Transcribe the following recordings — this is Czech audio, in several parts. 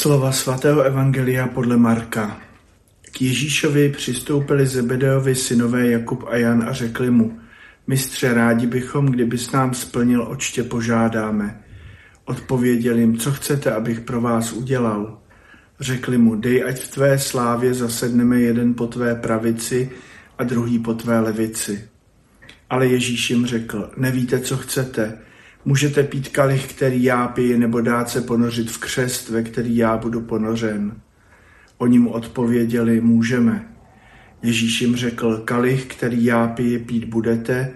Slova svatého Evangelia podle Marka. K Ježíšovi přistoupili Zebedeovi synové Jakub a Jan a řekli mu, mistře, rádi bychom, kdybys nám splnil, očtě požádáme. Odpověděl jim, co chcete, abych pro vás udělal. Řekli mu, dej, ať v tvé slávě zasedneme jeden po tvé pravici a druhý po tvé levici. Ale Ježíš jim řekl, nevíte, co chcete, Můžete pít kalich, který já piji, nebo dát se ponořit v křest, ve který já budu ponořen. Oni mu odpověděli, můžeme. Ježíš jim řekl, kalich, který já piji, pít budete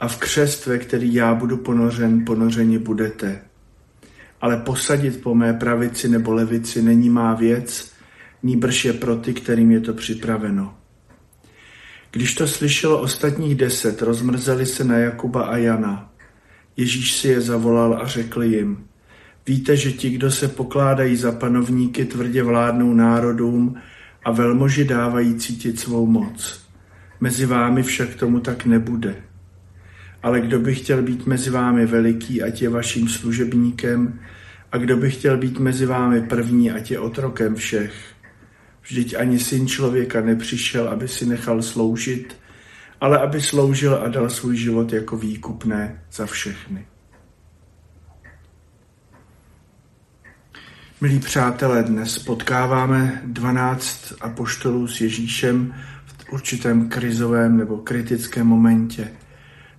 a v křest, ve který já budu ponořen, ponořeni budete. Ale posadit po mé pravici nebo levici není má věc, nýbrž je pro ty, kterým je to připraveno. Když to slyšelo ostatních deset, rozmrzeli se na Jakuba a Jana. Ježíš si je zavolal a řekl jim, víte, že ti, kdo se pokládají za panovníky, tvrdě vládnou národům a velmoži dávají cítit svou moc. Mezi vámi však tomu tak nebude. Ale kdo by chtěl být mezi vámi veliký, ať je vaším služebníkem, a kdo by chtěl být mezi vámi první, ať je otrokem všech. Vždyť ani syn člověka nepřišel, aby si nechal sloužit, ale aby sloužil a dal svůj život jako výkupné za všechny. Milí přátelé, dnes potkáváme 12 apoštolů s Ježíšem v určitém krizovém nebo kritickém momentě.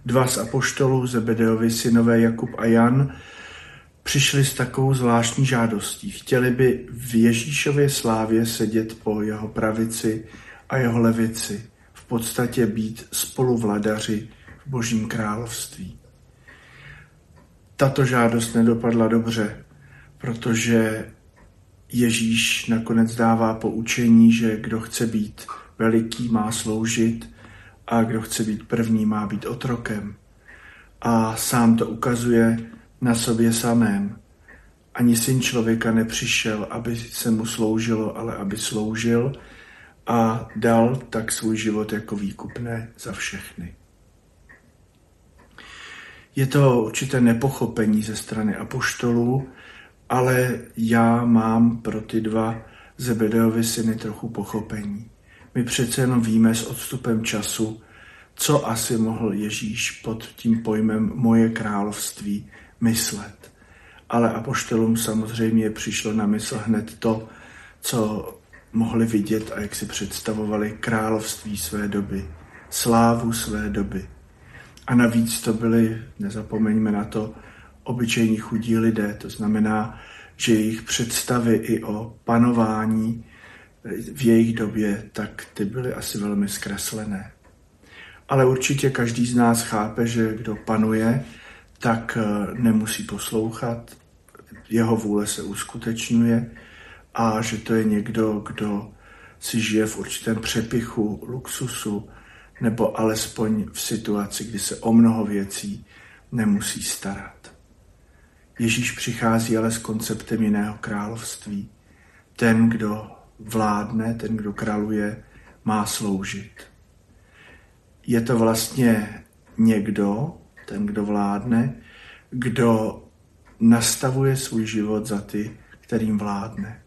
Dva z apoštolů, Zebedeovi synové Jakub a Jan, přišli s takovou zvláštní žádostí. Chtěli by v Ježíšově slávě sedět po jeho pravici a jeho levici podstatě být spoluvladaři v Božím království. Tato žádost nedopadla dobře, protože Ježíš nakonec dává poučení, že kdo chce být veliký, má sloužit a kdo chce být první, má být otrokem. A sám to ukazuje na sobě samém. Ani syn člověka nepřišel, aby se mu sloužilo, ale aby sloužil a dal tak svůj život jako výkupné za všechny. Je to určité nepochopení ze strany apoštolů, ale já mám pro ty dva Zebedeovi syny trochu pochopení. My přece jenom víme s odstupem času, co asi mohl Ježíš pod tím pojmem moje království myslet. Ale apoštolům samozřejmě přišlo na mysl hned to, co mohli vidět a jak si představovali království své doby, slávu své doby. A navíc to byli, nezapomeňme na to, obyčejní chudí lidé, to znamená, že jejich představy i o panování v jejich době, tak ty byly asi velmi zkreslené. Ale určitě každý z nás chápe, že kdo panuje, tak eh, nemusí poslouchat, jeho vůle se uskutečňuje a že to je někdo, kdo si žije v určitém přepichu, luxusu, nebo alespoň v situaci, kdy se o mnoho věcí nemusí starat. Ježíš přichází ale s konceptem jiného království. Ten, kdo vládne, ten, kdo králuje, má sloužit. Je to vlastně někdo, ten, kdo vládne, kdo nastavuje svůj život za ty, kterým vládne.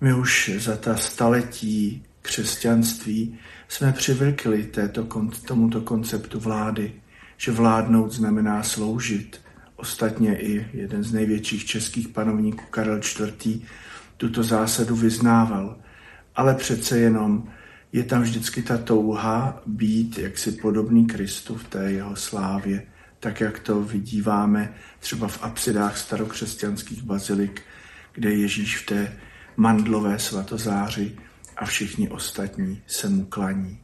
My už za ta staletí křesťanství jsme přivykli této, tomuto konceptu vlády, že vládnout znamená sloužit. Ostatně i jeden z největších českých panovníků Karel IV. tuto zásadu vyznával. Ale přece jenom je tam vždycky ta touha být jaksi podobný Kristu v té jeho slávě, tak jak to vidíváme třeba v apsidách starokřesťanských bazilik, kde Ježíš v té mandlové svatozáři a všichni ostatní se mu klaní.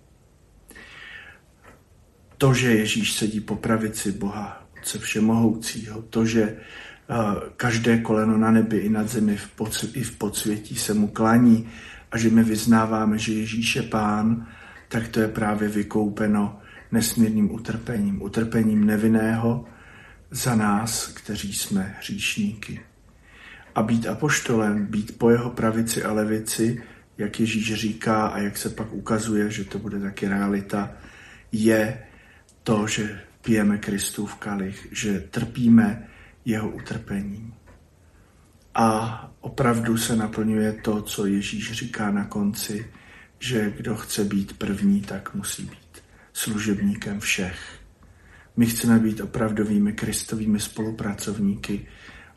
To, že Ježíš sedí po pravici Boha, se všemohoucího, to, že eh, každé koleno na nebi i nad zemi v i v podsvětí se mu klaní a že my vyznáváme, že Ježíš je pán, tak to je právě vykoupeno nesmírným utrpením. Utrpením nevinného za nás, kteří jsme hříšníky. A být apoštolem, být po jeho pravici a levici, jak Ježíš říká a jak se pak ukazuje, že to bude taky realita, je to, že pijeme Kristův kalich, že trpíme jeho utrpením. A opravdu se naplňuje to, co Ježíš říká na konci, že kdo chce být první, tak musí být služebníkem všech. My chceme být opravdovými kristovými spolupracovníky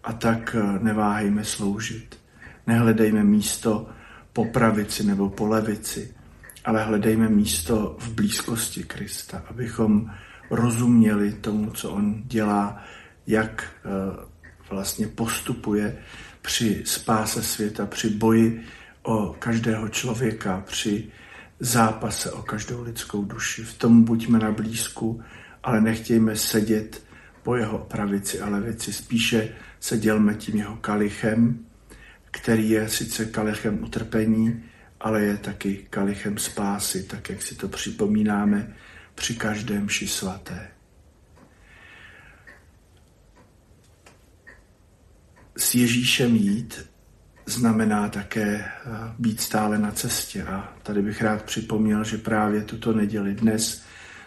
a tak neváhejme sloužit. Nehledejme místo po pravici nebo po levici, ale hledejme místo v blízkosti Krista, abychom rozuměli tomu, co on dělá, jak eh, vlastně postupuje při spáse světa, při boji o každého člověka, při zápase o každou lidskou duši. V tom buďme na blízku, ale nechtějme sedět po jeho pravici a levici. Spíše se dělme tím jeho kalichem, který je sice kalichem utrpení, ale je taky kalichem spásy, tak jak si to připomínáme při každém ši svaté. S Ježíšem jít znamená také eh, být stále na cestě. A tady bych rád připomněl, že právě tuto neděli dnes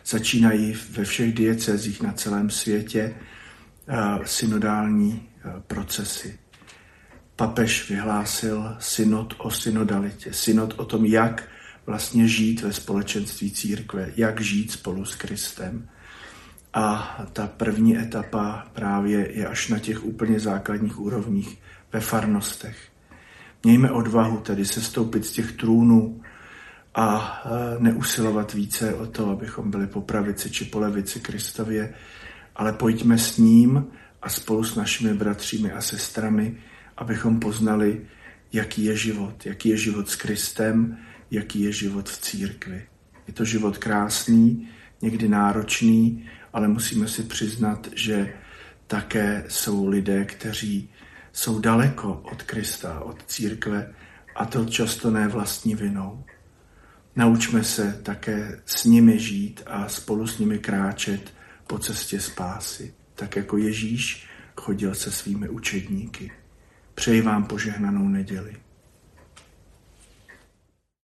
začínají ve všech diecezích na celém světě synodální procesy. Papež vyhlásil synod o synodalitě, synod o tom, jak vlastně žít ve společenství církve, jak žít spolu s Kristem. A ta první etapa právě je až na těch úplně základních úrovních ve farnostech. Mějme odvahu tedy se stoupit z těch trůnů a neusilovat více o to, abychom byli po pravici či po levici Kristově, ale pojďme s ním a spolu s našimi bratřími a sestrami, abychom poznali, jaký je život, jaký je život s Kristem, jaký je život v církvi. Je to život krásný, někdy náročný, ale musíme si přiznat, že také jsou lidé, kteří jsou daleko od Krista, od církve a to často ne vlastní vinou. Naučme se také s nimi žít a spolu s nimi kráčet po cestě spásy, tak jako Ježíš chodil se svými učedníky. Přeji vám požehnanou neděli.